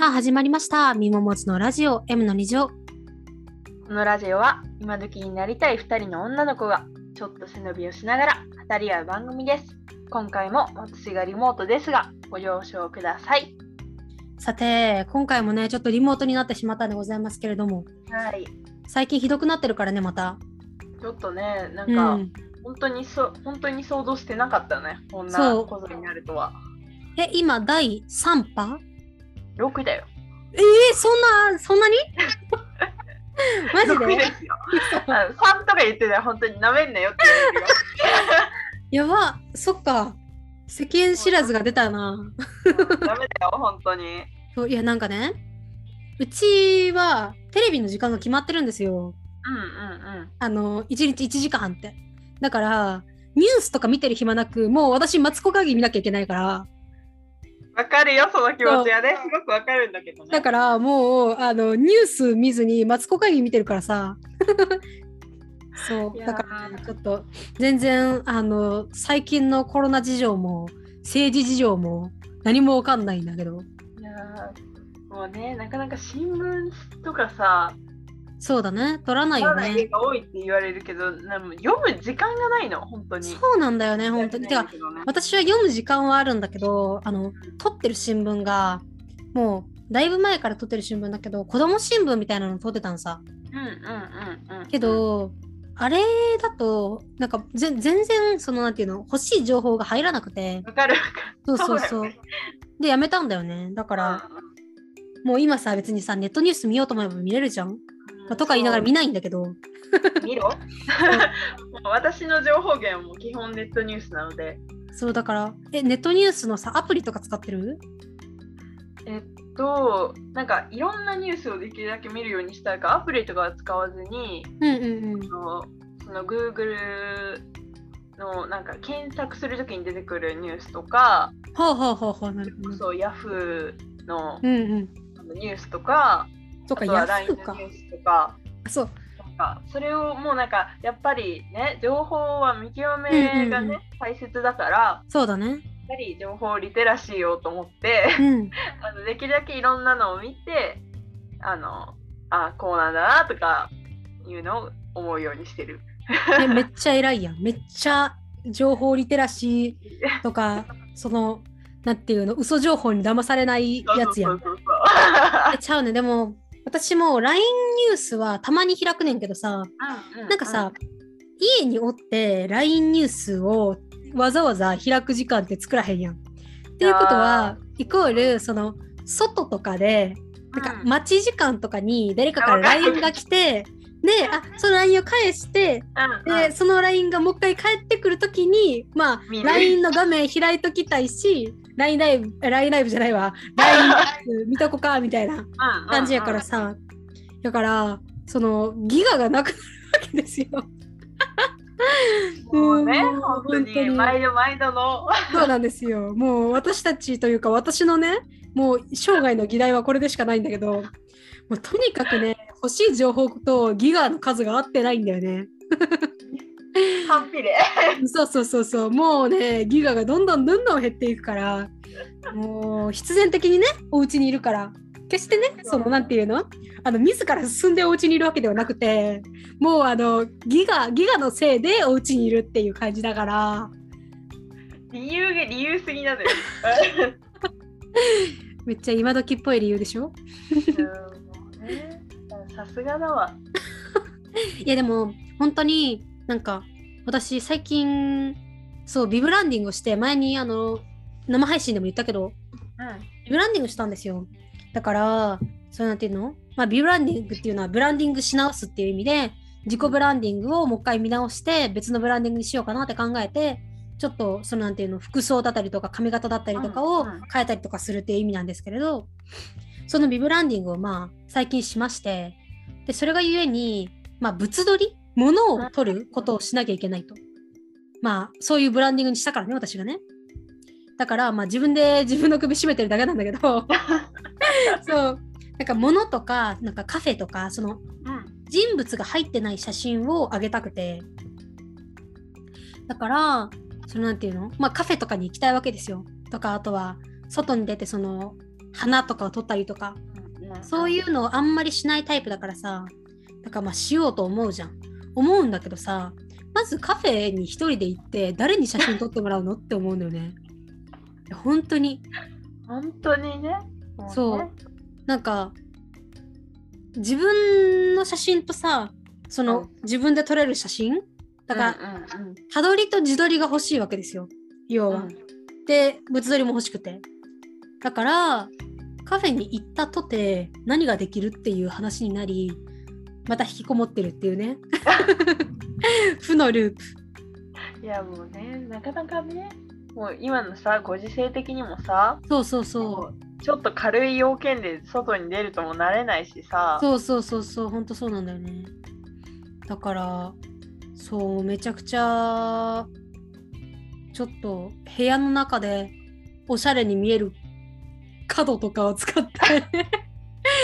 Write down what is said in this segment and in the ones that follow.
さあ始まりました。みももつのラジオ M の2乗。このラジオは今時になりたい2人の女の子がちょっと背伸びをしながら語り合う番組です。今回も私がリモートですがご了承ください。さて、今回もね、ちょっとリモートになってしまったんでございますけれども、はい。最近ひどくなってるからね、また。ちょっとね、なんか、うん。本当にそ本当に想像してなかったね。こんなことになるとは。え、今、第3波？6だよ。えー、そんな、そんなに？マジ6でですよ。あの3とか言ってたら本当になめんなよって言われるよ。やば、そっか。世間知らずが出たな。うんダメだよ、本当に。そういや、なんかね、うちはテレビの時間が決まってるんですよ。うんうんうん。あの、1日1時間って。だから、ニュースとか見てる暇なく、もう私、マツコ会議見なきゃいけないから、わかるよ、その気持ちはね。すごくわかるんだけどね。だからもう、あの、ニュース見ずにマツコ会議見てるからさ。そう、だからね、ちょっと、全然、あの、最近のコロナ事情も、政治事情も、何もわかんないんだけど、いやーもうね、なかなか新聞とかさ、そうだね、取らないよね。が多いって言われるけど、なんか読む時間がないの、本当に。そうなんだよね、本当に。てか、ね、私は読む時間はあるんだけど、あの、撮ってる新聞が、もう、だいぶ前から撮ってる新聞だけど、子供新聞みたいなの撮ってたのさ。うんうんうんうん。け、ど、あれだと、なんかぜ全然、そのなんていうの、欲しい情報が入らなくて、わかるそうる。そうそう。で、やめたんだよね。だから、もう今さ、別にさ、ネットニュース見ようと思えば見れるじゃん。うんまあとか言いながら見ないんだけど、見ろ。私の情報源はもう基本ネットニュースなので、そうだから、え、ネットニュースのさ、アプリとか使ってる？えっと、なんかいろんなニュースをできるだけ見るようにしたいから、アプリとかは使わずに、うんうんうん。そ。のその Google のなんか検索するときに出てくるニュースとか、ほうほうほうほう、なるほど。そう Yahoo のうんうん。ニュースとか、とか、あとかのニ。ュースとか、そう。なんかそれをもうなんかやっぱりね、情報は見極めがね、うんうんうん大切だから、そうだね。やっぱり情報リテラシーをと思って、うん。あのできるだけいろんなのを見て、あの、あ、こうなんだなとかいうのを思うようにしてる。えめっちゃ偉いやん。めっちゃ情報リテラシーとか、その、なんていうの、嘘情報に騙されないやつやん。ちゃうね。でも、私も LINE ニュースはたまに開くねんけどさ、そうなんかさ、家におって LINE ニュースをわざわざ開く時間って作らへんやん。っていうことは、イコール、その、外とかで、なんかうん。待ち時間とかに誰かから LINE が来て、で、あ、その LINE を返して、うんうん。で、その LINE がもう一回帰ってくるときに、まあ、LINE の画面開いときたいし、LINE ライブ、LINE ライブじゃないわ、LINE 見とこか、みたいな 感じやからさ、だから、その、ギガがなくなるわけですよ。もうね、本当に毎度毎度の。そうなんですよ。もう私たちというか、私のね、もう生涯の議題はこれでしかないんだけど、もうとにかくね、欲しい情報とギガの数が合ってないんだよね。反比例。そうそうそうそう、もうね、ギガがどんどんどんどん減っていくから、もう必然的にね、お家にいるから、決してね、その、なんていうの？あの、自ら進んでお家にいるわけではなくて、もうあの、ギガ、ギガのせいでお家にいるっていう感じだから、理由が理由すぎなのよ。めっちゃ今時っぽい理由でしょ？さすがだわ。いやでも本当になんか私最近そうビブランディングをして前にあの生配信でも言ったけどビブランディングしたんですよ。だからそうなんていうの、まあ、ビブランディングっていうのはブランディングし直すっていう意味で自己ブランディングをもう一回見直して別のブランディングにしようかなって考えてちょっとそのなんていうの服装だったりとか髪型だったりとかをうんうん。変えたりとかするっていう意味なんですけれどそのビブランディングをまあ最近しましてでそれがゆえにまあ物撮り物を取ることをしなきゃいけないと。まあそういうブランディングにしたからね私がね。だからまあ自分で自分の首絞めてるだけなんだけど。そう。なんか物とかなんかカフェとかそのうん人物が入ってない写真をあげたくて。だからそのなんていうの？まあカフェとかに行きたいわけですよ。とかあとは外に出てその花とかを撮ったりとか、そういうのをあんまりしないタイプだからさ。だからまあしようと思うじゃん思うんだけどさまずカフェに一人で行って誰に写真撮ってもらうのって思うんだよね。本当に。本当にね。そう。なんか自分の写真とさその、うん、自分で撮れる写真？だから、うんうんうん、たどりと自撮りが欲しいわけですよ。要は。うん、で物撮りも欲しくて。だからカフェに行ったとて何ができるっていう話になりまた引きこもってるっていうね。負のループ。いやもうねなかなかねもう今のさご時世的にもさそうそうそう。ちょっと軽い要件で外に出るともなれないしさ。そうそうそうそう。ほんとそうなんだよね。だからそうめちゃくちゃちょっと部屋の中でおしゃれに見える角とかを使って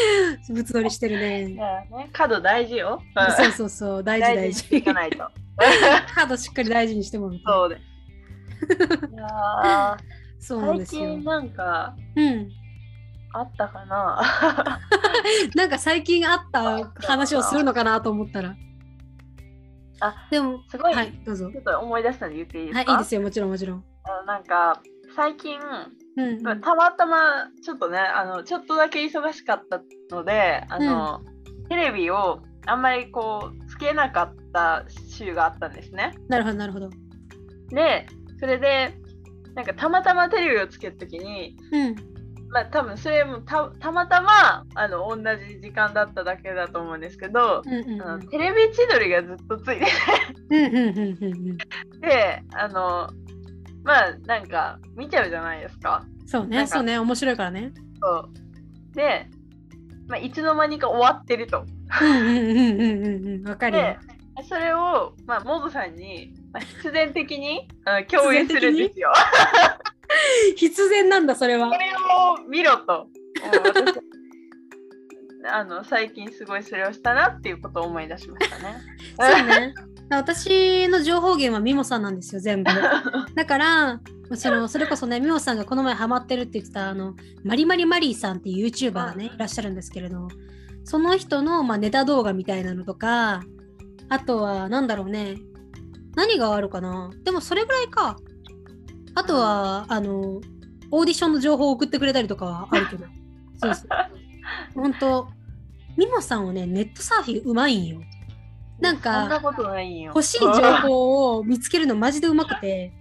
物撮りしてるね。ね角大事よ。そうそうそう大事大事。大事 角しっかり大事にしてもらう。そうです。いや そうなんですよ。最近なんか、うん、あったかな？なんか最近あった話をするのかなと思ったら。あでもすごい、はい、どうぞ。ちょっと思い出したので言っていいですか、はい、いいですよもちろんもちろん。なんか最近、うんうん、たまたまちょっとねあのちょっとだけ忙しかったのであの、うん、テレビをあんまりこうつけなかった週があったんですね。なるほどなるほど。でそれでなんかたまたまテレビをつけるときに、うん、まあ多分それもたたまたまあの同じ時間だっただけだと思うんですけど、うんうんうん、あのテレビ千鳥がずっとついてて。であのまあなんか見ちゃうじゃないですか。そうねそうね面白いからね。そうで、まあ、いつの間にか終わってると。うんうんうんうんうんわかるよ。それを、まあ、モブさんに、まあ、必然的に共有するんですよ。必然 なんだそれは。これを見ろと。あの最近すごいそれをしたなっていうことを思い出しましたね。そうね。私の情報源はミモさんなんですよ全部。だからそのそれこそねミモさんがこの前ハマってるって言ってたあのマリマリマリーさんっていう YouTuber がね、いらっしゃるんですけれどその人の、まあ、ネタ動画みたいなのとかあとはなんだろうね何があるかなでもそれぐらいか。あとはあのオーディションの情報を送ってくれたりとかはあるけど。そうそう。本当ミモさんはねネットサーフィンうまいんよ。なんか欲しい情報を見つけるのマジでうまくて。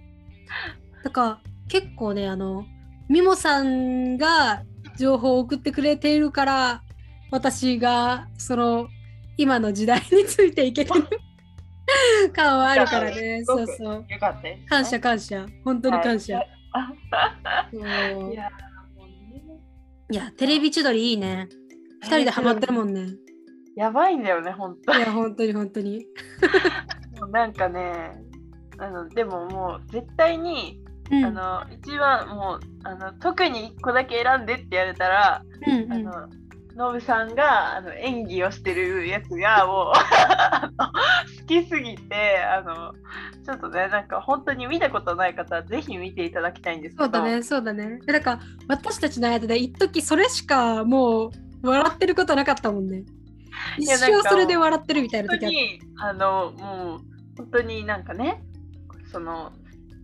だから結構ねあのミモさんが情報を送ってくれているから私がその今の時代についていけてる 感はあるからね。そうそう。感謝感謝。本当に感謝、はい、いやテレビ千鳥いいね二人でハマってるもんね。やばいんだよね、本当。いや、本当に本当に。なんかね、あのでももう絶対に、うん、あの一番もうあの特に1個だけ選んでって言われたら、うんうん、あのノブさんがあの演技をしてるやつがもう 好きすぎてあのちょっとねなんか本当に見たことない方はぜひ見ていただきたいんですけど。そうだねそうだね。なんか私たちの間で一時それしかもう笑ってることなかったもんね。一生それで笑ってるみたいな時あのもう本当になんかねその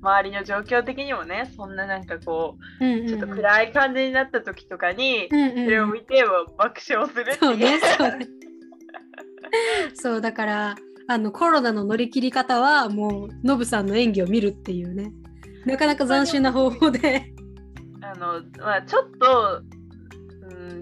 周りの状況的にもねそんななんかこうちょっと暗い感じになった時とかに、うんうん、それを見て爆笑するっていう。そうねそうね。そうだからあのコロナの乗り切り方はもうノブさんの演技を見るっていうね。なかなか斬新な方法で。あの、まあ、ちょっとうん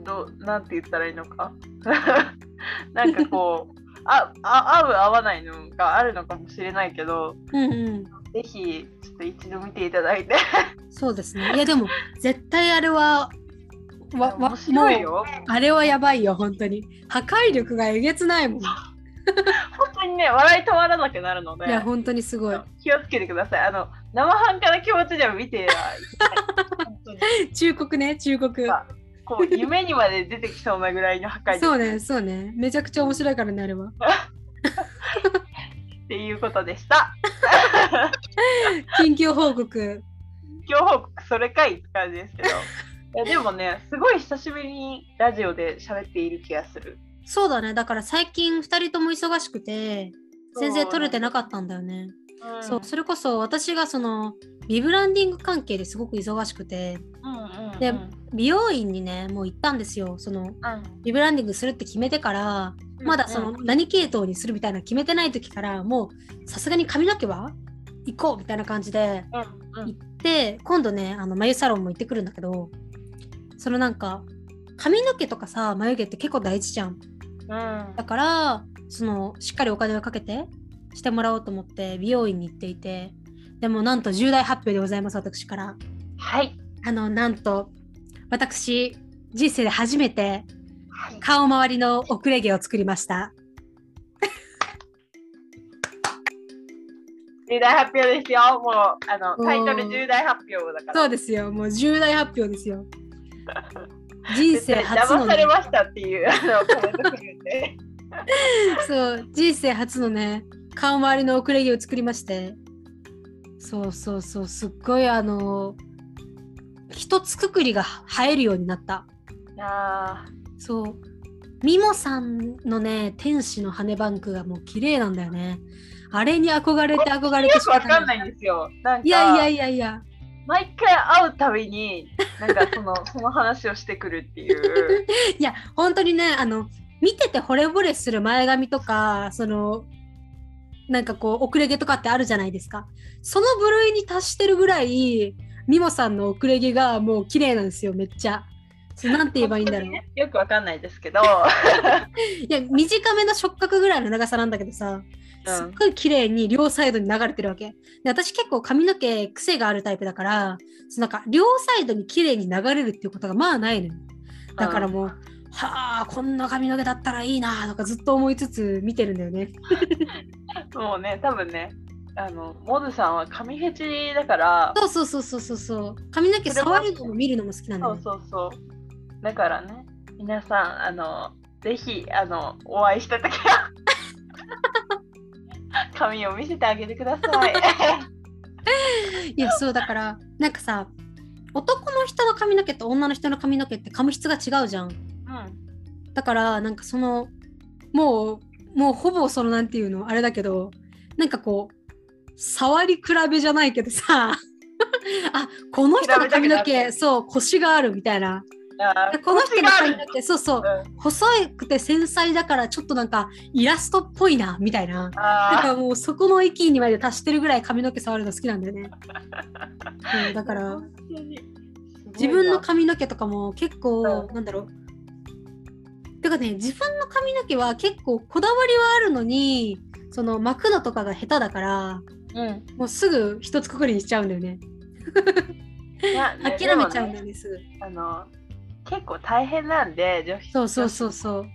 どなんて言ったらいいのか。なんかこうああ合う合わないのがあるのかもしれないけど、うんうん、ぜひちょっと一度見ていただいて。そうですね。いやでも絶対あれはわ面白いよ。あれはやばいよ本当に。破壊力がえげつないもん。本当にね笑い止まらなくなるので。いや本当にすごい。気をつけてください。あの生半可な気持ちでも見て 忠告ね忠告こう夢にまで出てきそうなぐらいの破壊そうねそうねめちゃくちゃ面白いからねあれは。っていうことでした。緊急報告。緊急報告それかいって感じですけど。いやでもね、すごい久しぶりにラジオで喋っている気がする。そうだね。だから最近2人とも忙しくて、全然取れてなかったんだよね。うん、そうそれこそ私がそのビブランディング関係ですごく忙しくて、うんうんうん、で美容院にねもう行ったんですよ。その、うん、ビブランディングするって決めてから、うんうん、まだその何系統にするみたいな決めてない時からもうさすがに髪の毛は行こうみたいな感じで行って、今度ねあの眉サロンも行ってくるんだけどそのなんか髪の毛とかさ眉毛って結構大事じゃん。うん、だからそのしっかりお金をかけてしてもらおうと思って美容院に行っていてでもなんと重大発表でございます私から。はい。あのなんと私人生で初めて顔周りの遅れ毛を作りました。重大発表ですよ。もうあのタイトル重大発表だから。そうですよ。もう重大発表ですよ。人生初の、ね、騙されましたっていうあのコメントでそう人生初のね 顔周りの遅れ毛を作りまして。そうそうそう。すっごいあの一つくくりが生えるようになった。あそう。ミモさんのね天使の羽バンクがもう綺麗なんだよね。あれに憧れて憧れてしかわかんないんですよ。いやいやいやいや。毎回会うたびになんかその その話をしてくるっていう。いや本当にねあの見てて惚れ惚れする前髪とかそのなんかこう遅れ毛とかってあるじゃないですか。その部類に達してるぐらいミモさんの遅れ毛がもう綺麗なんですよめっちゃ。なんて言えばいいんだろう。よくわかんないですけど。いや短めの触覚ぐらいの長さなんだけどさすっごい綺麗に両サイドに流れてるわけ。で私結構髪の毛癖があるタイプだからそのなんか両サイドに綺麗に流れるっていうことがまあないのよ。だからもう、はあこんな髪の毛だったらいいなとかずっと思いつつ見てるんだよね。もうね多分ねあのモズさんは髪フェチだからそうそうそうそうそう。そう髪の毛触るのも見るのも好きなんだよ、ね、そうそうそう。だからね皆さんあのぜひあのお会いした時は 髪を見せてあげてください。いやそうだからなんかさ男の人の髪の毛と女の人の髪の毛って髪質が違うじゃん。うん、だからなんかそのもうもうほぼそのなんていうのあれだけどなんかこう触り比べじゃないけどさ。あこの人の髪の毛そう腰があるみたいな。この人の髪の毛そうそう、うん、細くて繊細だからちょっとなんかイラストっぽいなみたいな。だからもうそこの域にまで達してるぐらい髪の毛触るの好きなんだよね、うん、だから自分の髪の毛とかも結構、うん、なんだろう。てかね自分の髪の毛は結構こだわりはあるのにその巻くのとかが下手だから、うん、もうすぐ一つくくりにしちゃうんだよね。諦めちゃうんだよねすぐ。あの結構大変なんで女子そうそうそうそう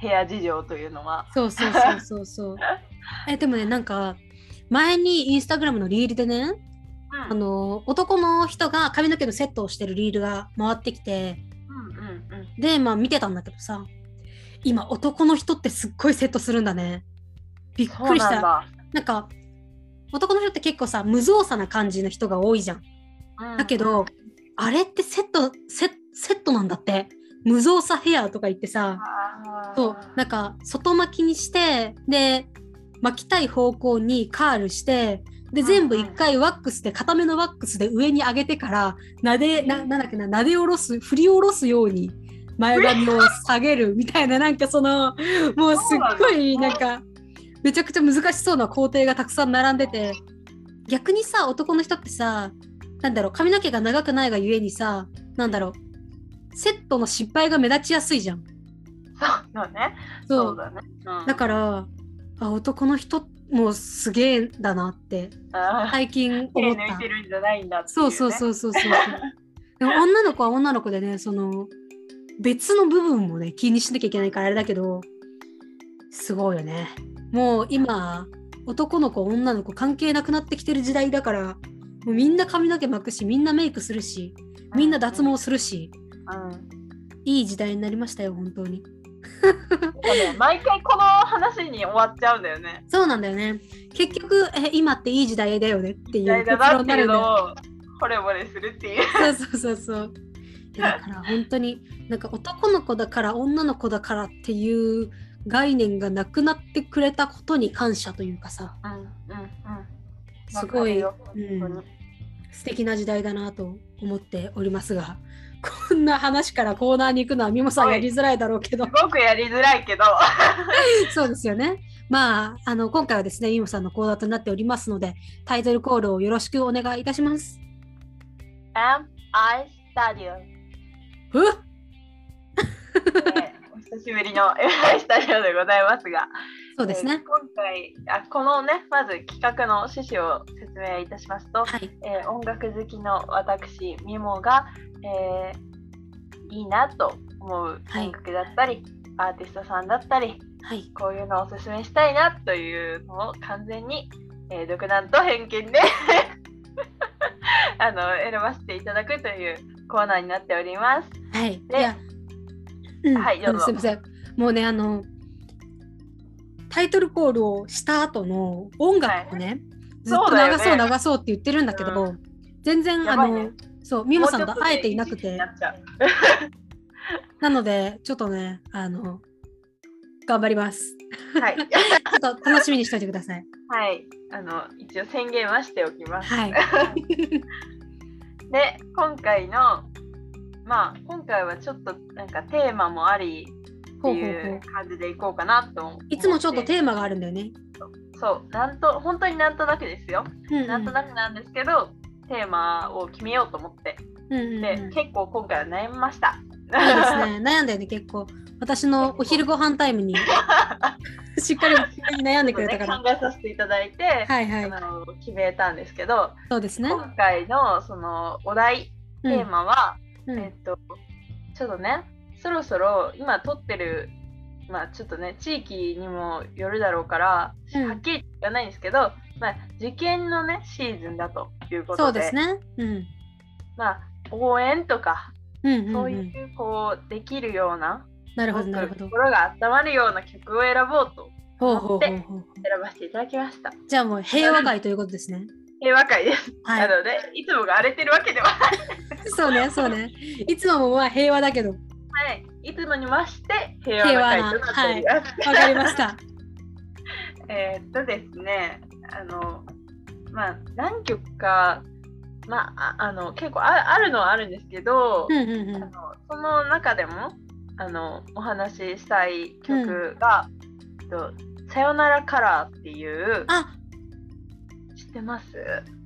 部屋事情というのは。そうそうそうそうそう。えでもねなんか前にインスタグラムのリールでね、うん、あの男の人が髪の毛のセットをしてるリールが回ってきてで、まあ見てたんだけどさ、今男の人ってすっごいセットするんだね。びっくりした。ななんか、男の人って結構さ、無造作な感じの人が多いじゃん。うん、だけど、あれってセットセ、セットなんだって。無造作ヘアとか言ってさ、そう、なんか外巻きにして、で、巻きたい方向にカールして、で全部一回ワックスで固めのワックスで上に上げてからなでななんだっけななで下ろす振り下ろすように前髪を下げるみたいななんかそのもうすっごいなんかめちゃくちゃ難しそうな工程がたくさん並んでて逆にさ男の人ってさなんだろう髪の毛が長くないがゆえにさなんだろうセットの失敗が目立ちやすいじゃん。そうだね。そうだね。うん、だからあ男の人もうすげえだなって最近思った。そうそうそうそうそう。でも女の子は女の子でねその別の部分もね気にしなきゃいけないからあれだけどすごいよね。もう今男の子女の子関係なくなってきてる時代だからもうみんな髪の毛巻くしみんなメイクするしみんな脱毛するし、うん、いい時代になりましたよ本当に。ね、毎回この話に終わっちゃうんだよね。そうなんだよね。結局、え今っていい時代だよねっていう結論になるんだよ。惚れ惚れするっていう。そうそうそうそう。だから本当になんか男の子だから女の子だからっていう概念がなくなってくれたことに感謝というかさ、うんうんうん、すごい、うん、素敵な時代だなと思っておりますがこんな話からコーナーに行くのはミモさんやりづらいだろうけど。すごくやりづらいけど。そうですよね。まあ、あの今回はですね、ミモさんのコーナーとなっておりますので、タイトルコールをよろしくお願いいたします。Am I お 久しぶりの スタジオでございますが、そうですね。今回あ、このね、まず企画の趣旨を説明いたしますと、はい、えー、音楽好きの私、ミモが、えー、いいなと思う音楽だったり、はい、アーティストさんだったり、はい、こういうのをおすすめしたいなというのを完全に、えー、独断と偏見で あの選ばせていただくというコーナーになっております。はい。で、うん、はい、どうぞ。すみません。もうね、あの、タイトルコールをした後の音楽をね、はい、ずっと流そう、ね、流そうって言ってるんだけど、うん、全然、あの、そう、ミモさんと会えていなくて。なので、ちょっとね、あの、頑張ります。はい。ちょっと楽しみにしておいてください。はい。あの、一応宣言はしておきます。はい。で、今回の、まあ、今回はちょっとなんかテーマもありっていう感じでいこうかなと思いつもちょっとテーマがあるんだよね。そう、なんと、本当になんとなくですよ。うんうん、なんとなくなんですけど、テーマを決めようと思って、うんうんうん、で結構今回は悩みました。そうですね、悩んだよね結構。私のお昼ご飯タイムに しっかり悩んでくれたから、ね、考えさせていただいて、はいはい、あの決めたんですけどそうですね。今回のそのお題テーマは、うん、えっとちょっとねそろそろ今撮ってるまあちょっとね地域にもよるだろうから、うん、はっきり言わないんですけど、まあ、受験のねシーズンだということで。そうですね、うん、まあ応援とか、うんうんうん、そういうこうできるようななるほどなるほど。心が温まるような曲を選ぼうと思って選ばせていただきました。じゃあもう平和会ということですね平和会です、はい、なのでいつもが荒れてるわけではない。そうねそうね。いつももまあ平和だけど。はい。いつもにまして平和な会となっております。わ、はい、かりました。えっとですね、あの、まあ、何曲か、まあ、あの結構あるのはあるんですけど、あのその中でもあのお話ししたい曲が「うん、さよならカラー」っていうあ知ってます？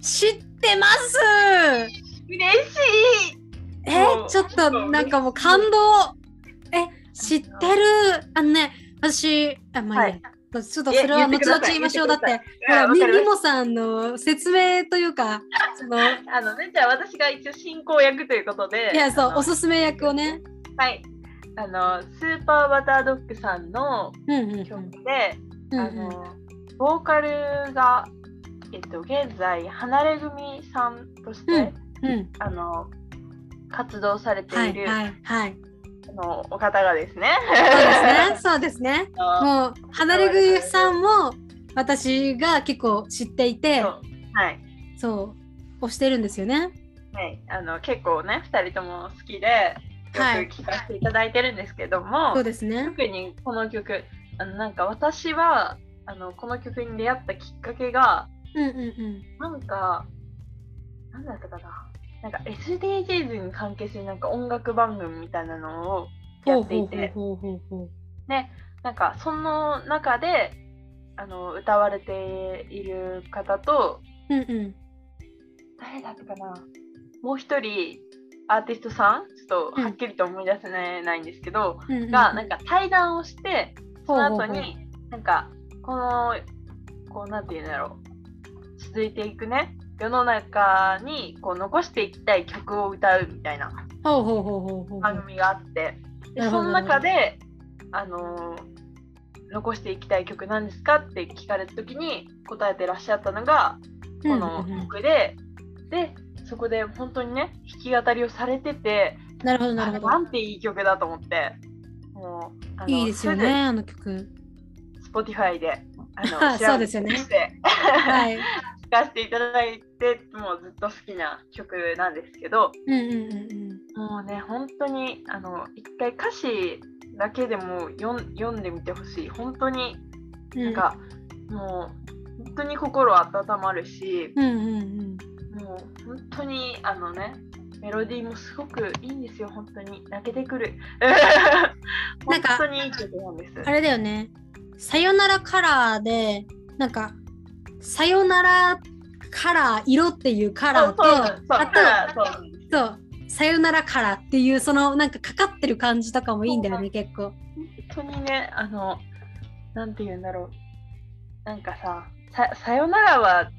知ってます。嬉しい。えちょっとなんかもう感動。え、知ってる。あのね、私、あ、まあいいや。はい、ちょっとそれは後々言いましょう。だって、ほら、ミモさんの説明というか、その、あのね、じゃあ私が一応進行役ということで、いや、そう、おすすめ役をね。はい。あの、スーパーバタードッグさんの曲で、あの、ボーカルが、えっと、現在、離れ組さんとして、うんうん、あの、活動されている、はいはい、はいのお方がですね。そうですね。そうですね。もう離れぐさんも私が結構知っていて、はい。そう押してるんですよね。はい。あの結構ね二人とも好きでよく聴かせていただいてるんですけども、はい、そうですね。特にこの曲あのなんか私はあのこの曲に出会ったきっかけが、うんうんうん、なんかなんだったかな。なんか SDGs に関係するなんか音楽番組みたいなのをやっていて。でなんかその中であの歌われている方と、うんうん、誰だったかな。もう一人アーティストさん？ちょっとはっきりと思い出せないんですけど、うん、がなんか対談をしてその後になんかこのこうなんていうんだろう続いていくね。世の中にこう残していきたい曲を歌うみたいな番組があって。でその中で、あのー、残していきたい曲なんですかって聞かれた時に答えてらっしゃったのがこの曲で、でそこで本当にね弾き語りをされててなるほどなるほど。なんていい曲だと思って。もういいですよねあの曲。Spotify であの そうですよね。はい。聴かせていただいてもうずっと好きな曲なんですけど、うんうんうんもうね本当にあの一回歌詞だけでも読んでみてほしい。本当になんか、うん、もう本当に心温まるし、うんうんうん、もう本当にあのねメロディーもすごくいいんですよ。本当に泣けてくる。本当にいい曲なんです。あれだよねさよならカラーでなんかさよならカラー色っていうカラーとあとそう。さよならカラーっていうそのなんかかかってる感じとかもいいんだよね結構。本当にねあのなんて言うんだろう。なんかさささよならはっ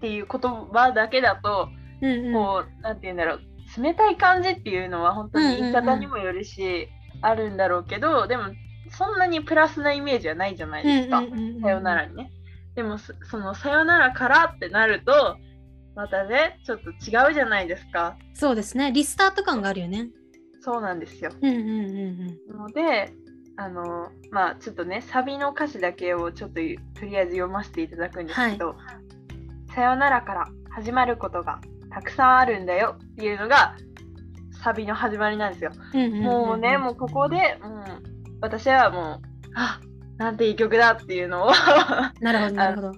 ていう言葉だけだと、うんうん、こうなんて言うんだろう。冷たい感じっていうのは本当に言い方にもよるし、あるんだろうけどでもそんなにプラスなイメージはないじゃないですか、さよならにね。でもそのさよならからってなるとまたねちょっと違うじゃないですか。そうですねリスタート感があるよね。そうなんですよ。うんうんうんうん、のであのまあちょっとねサビの歌詞だけをちょっととりあえず読ませていただくんですけど、はい、さよならから始まることがたくさんあるんだよっていうのがサビの始まりなんですよ。もうねもうここで、うん、私はもうあなんていい曲だっていうのを なるほどなるほど。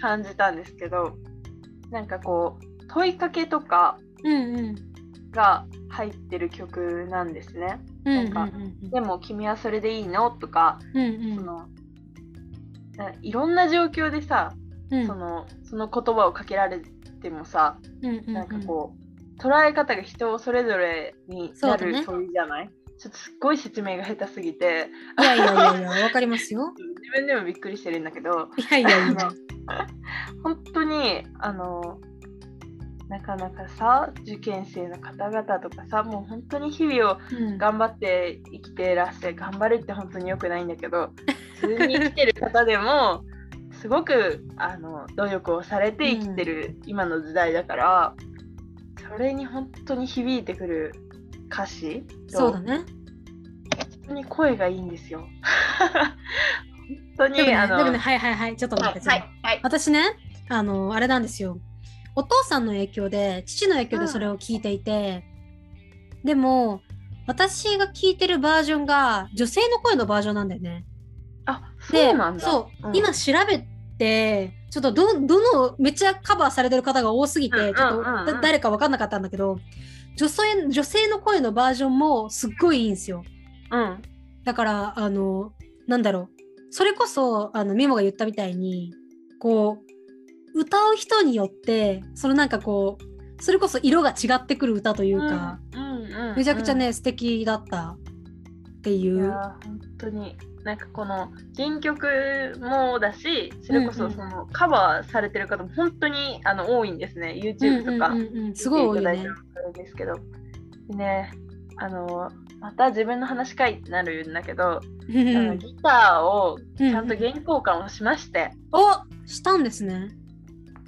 感じたんですけどなんかこう問いかけとかが入ってる曲なんですね。なんかでも君はそれでいいのとか、うんうん、そのいろんな状況でさ、うん、そのその言葉をかけられてもさ、うんうんうん、なんかこう捉え方が人それぞれになる問いじゃない、ちょっとすっごい説明が下手すぎて。いやいやいやいや、わかりますよ。自分でもびっくりしてるんだけど。いやいやいや。本当に、あの、なかなかさ、受験生の方々とかさ、もう本当に日々を頑張って生きてらして、うん、頑張るって本当によくないんだけど、普通に生きてる方でも、すごくあの努力をされて生きてる今の時代だから、うん、それに本当に響いてくる歌詞？そうだね。本当に声がいいんですよ。本当に、ね、あのでもねはいはいはいちょっと待って、はいはい、私ねあのあれなんですよ。お父さんの影響で父の影響でそれを聞いていて、うん、でも私が聞いてるバージョンが女性の声のバージョンなんだよね。あそうなんだ。そう、うん、今調べてちょっとどどのめっちゃカバーされてる方が多すぎて、ちょっと誰か分かんなかったんだけど女性女性の声のバージョンもすっごいいいんですよ。うん、だからあのなんだろう。それこそあのミモが言ったみたいにこう歌う人によってそのなんかこうそれこそ色が違ってくる歌というか、うんうんうんうん、めちゃくちゃね素敵だったっていう。い本当になんかこの原曲もだしそれこそそのカバーされてる方も本当にあの多いんですね YouTube とか、すごい多いね。ですけど。ねあのまた自分の話かいってなるんだけどあのギターをちゃんと原稿感をしまして、うん、おしたんですね。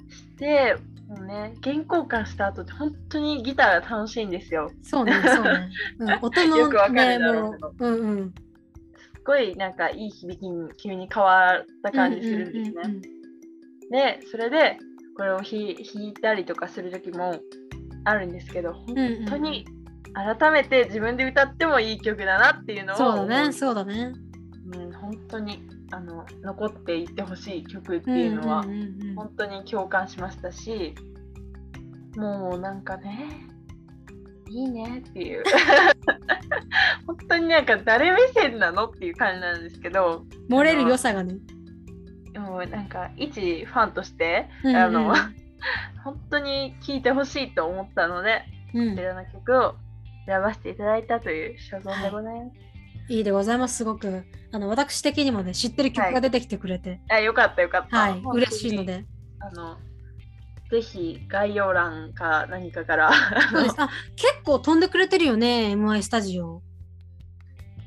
してもうね原稿感した後って本当にギターが楽しいんですよ。そうねそうね、うん、音の よくわかるだろうけど、うんうんすごいなんかいい響きに急に変わった感じするんですね。でそれでこれを弾いたりとかする時もあるんですけど本当に改めて自分で歌ってもいい曲だなっていうのをそうだねそうだね、うん、本当にあの残っていってほしい曲っていうのは本当に共感しましたしもうなんかねいいねっていう本当になんか誰目線なのっていう感じなんですけど漏れる良さがねもうなんか一ファンとして、うんうん、あの 本当に聴いてほしいと思ったので、うん、こちらの曲を選ばせていただいたという所存でございます。はいいいでございます、すごく。あの私的にもね、知ってる曲が出てきてくれて。はい、あよかったよかった。はい、嬉しいので。あのぜひ概要欄か何かからそうですあ結構飛んでくれてるよね MI スタジオ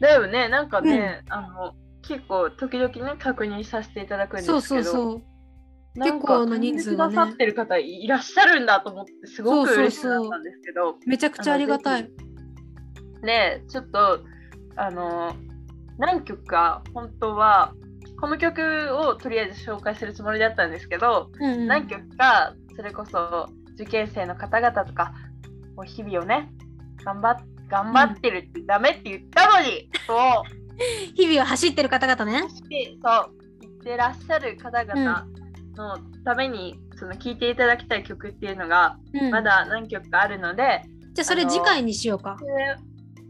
だよね。なんかね、うん、あの結構時々ね確認させていただくんですけど。そうそうそう。結構な人数くださってる方いらっしゃるんだと思ってすごく嬉しかったんですけど。めちゃくちゃありがたい。ねちょっとあの何曲か本当はこの曲をとりあえず紹介するつもりだったんですけど、うんうん、何曲かそれこそ受験生の方々とか日々をね頑張頑張ってるってダメって言ったのに、そう 日々を走ってる方々ね。そう言ってらっしゃる方々のために、その聴いていただきたい曲っていうのが、まだ何曲かあるので、じゃあそれ次回にしようか。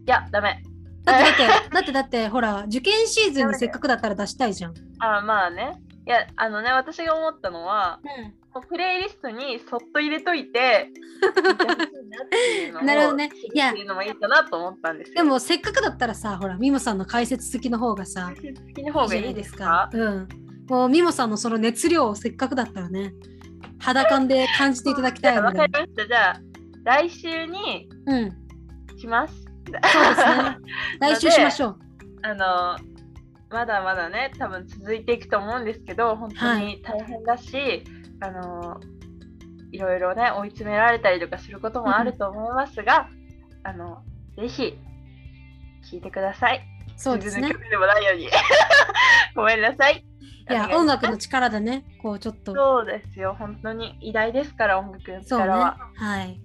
いや、ダメ。だってだって だってだってほら受験シーズンにせっかくだったら出したいじゃん。あまあね。いやあのね私が思ったのは、うん、プレイリストにそっと入れといて なるほどね。いやいうのもいいかなと思ったんですでもせっかくだったらさほらミモさんの解説付きの方がさ解説付きの方がいいですか？うん。もうミモさんのその熱量をせっかくだったらね肌感で感じていただきたい。わかりました。じゃあ来週にします。そうですね。来週しましょう。あのまだまだね多分続いていくと思うんですけど本当に大変だし、はい、あのいろいろね追い詰められたりとかすることもあると思いますが、あのぜひ聞いてください。そうですね。でもないように。ごめんなさい。いや音楽の力でねこうちょっと。そうですよ。本当に偉大ですから音楽の力は、ね、はい。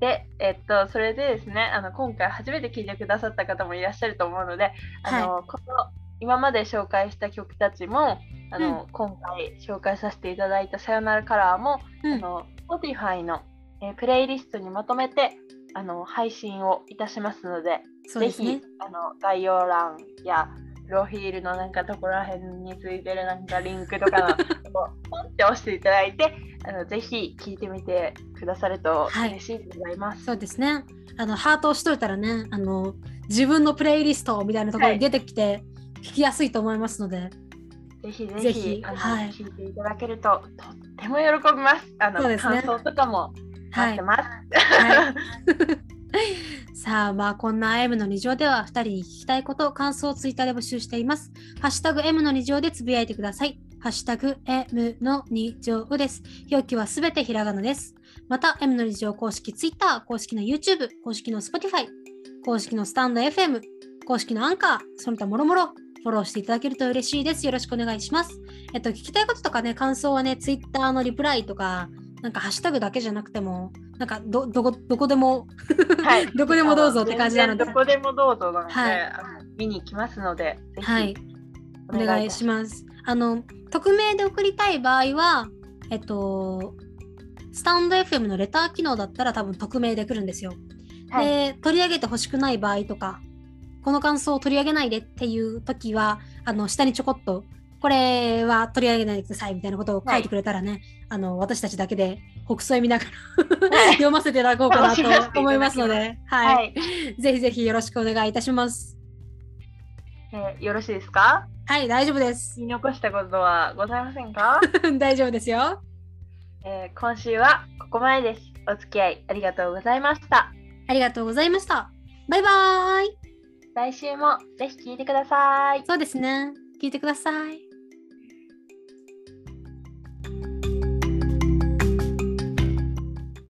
で、えっと、それでですね、あの今回初めて聴いてくださった方もいらっしゃると思うので、あの、はい、この今まで紹介した曲たちも、あの、うん、今回紹介させていただいた「さよならカラーも」うん、あの Spotify の、えー、プレイリストにまとめてあの配信をいたしますので、でね、ぜひあの概要欄やプロフィールのなんかところら辺についてるなんかリンクとかの ポンって押していただいてあのぜひ聞いてみてくださると嬉しいでございます、はい、そうですね。あのハートをしといたらねあの自分のプレイリストみたいなところに出てきて、聞きやすいと思いますので、ぜひぜひあの、はい、聞いていただけるととっても喜びますあの、ね、感想とかも待ってます、はいはい さあ、まあ、こんな M の2乗では2人に聞きたいこと、感想をツイッターで募集しています。ハッシュタグ M の2乗でつぶやいてください。ハッシュタグ M の2乗です。表記はすべてひらがなです。また、M の2乗公式 Twitter、公式の YouTube、公式の Spotify、公式のスタンド FM、公式のアンカー、その他もろもろフォローしていただけると嬉しいです。よろしくお願いします。えっと、聞きたいこととかね、感想はね、Twitter のリプライとか、なんかハッシュタグだけじゃなくても、なんかどどこどこでも、はい、どこでもどうぞって感じなので。どこでもどうぞなので、はい、見に行きますので、はい、お願いします。あの匿名で送りたい場合は、えっと、スタンド FM のレター機能だったら多分匿名で来るんですよ。はい、で取り上げてほしくない場合とかこの感想を取り上げないでっていう時はあの下にちょこっとこれは取り上げないでくださいみたいなことを書いてくれたらね、はい、あの私たちだけで北斎見ながら読ませていただこうかなと思いますので、はい、はい、ぜひぜひよろしくお願いいたします。えー、よろしいですか？はい、大丈夫です。言い残したことはございませんか？大丈夫ですよ、えー、今週はここまでです。お付き合いありがとうございました。ありがとうございました。バイバーイ。来週もぜひ聞いてください。そうですね。聞いてください。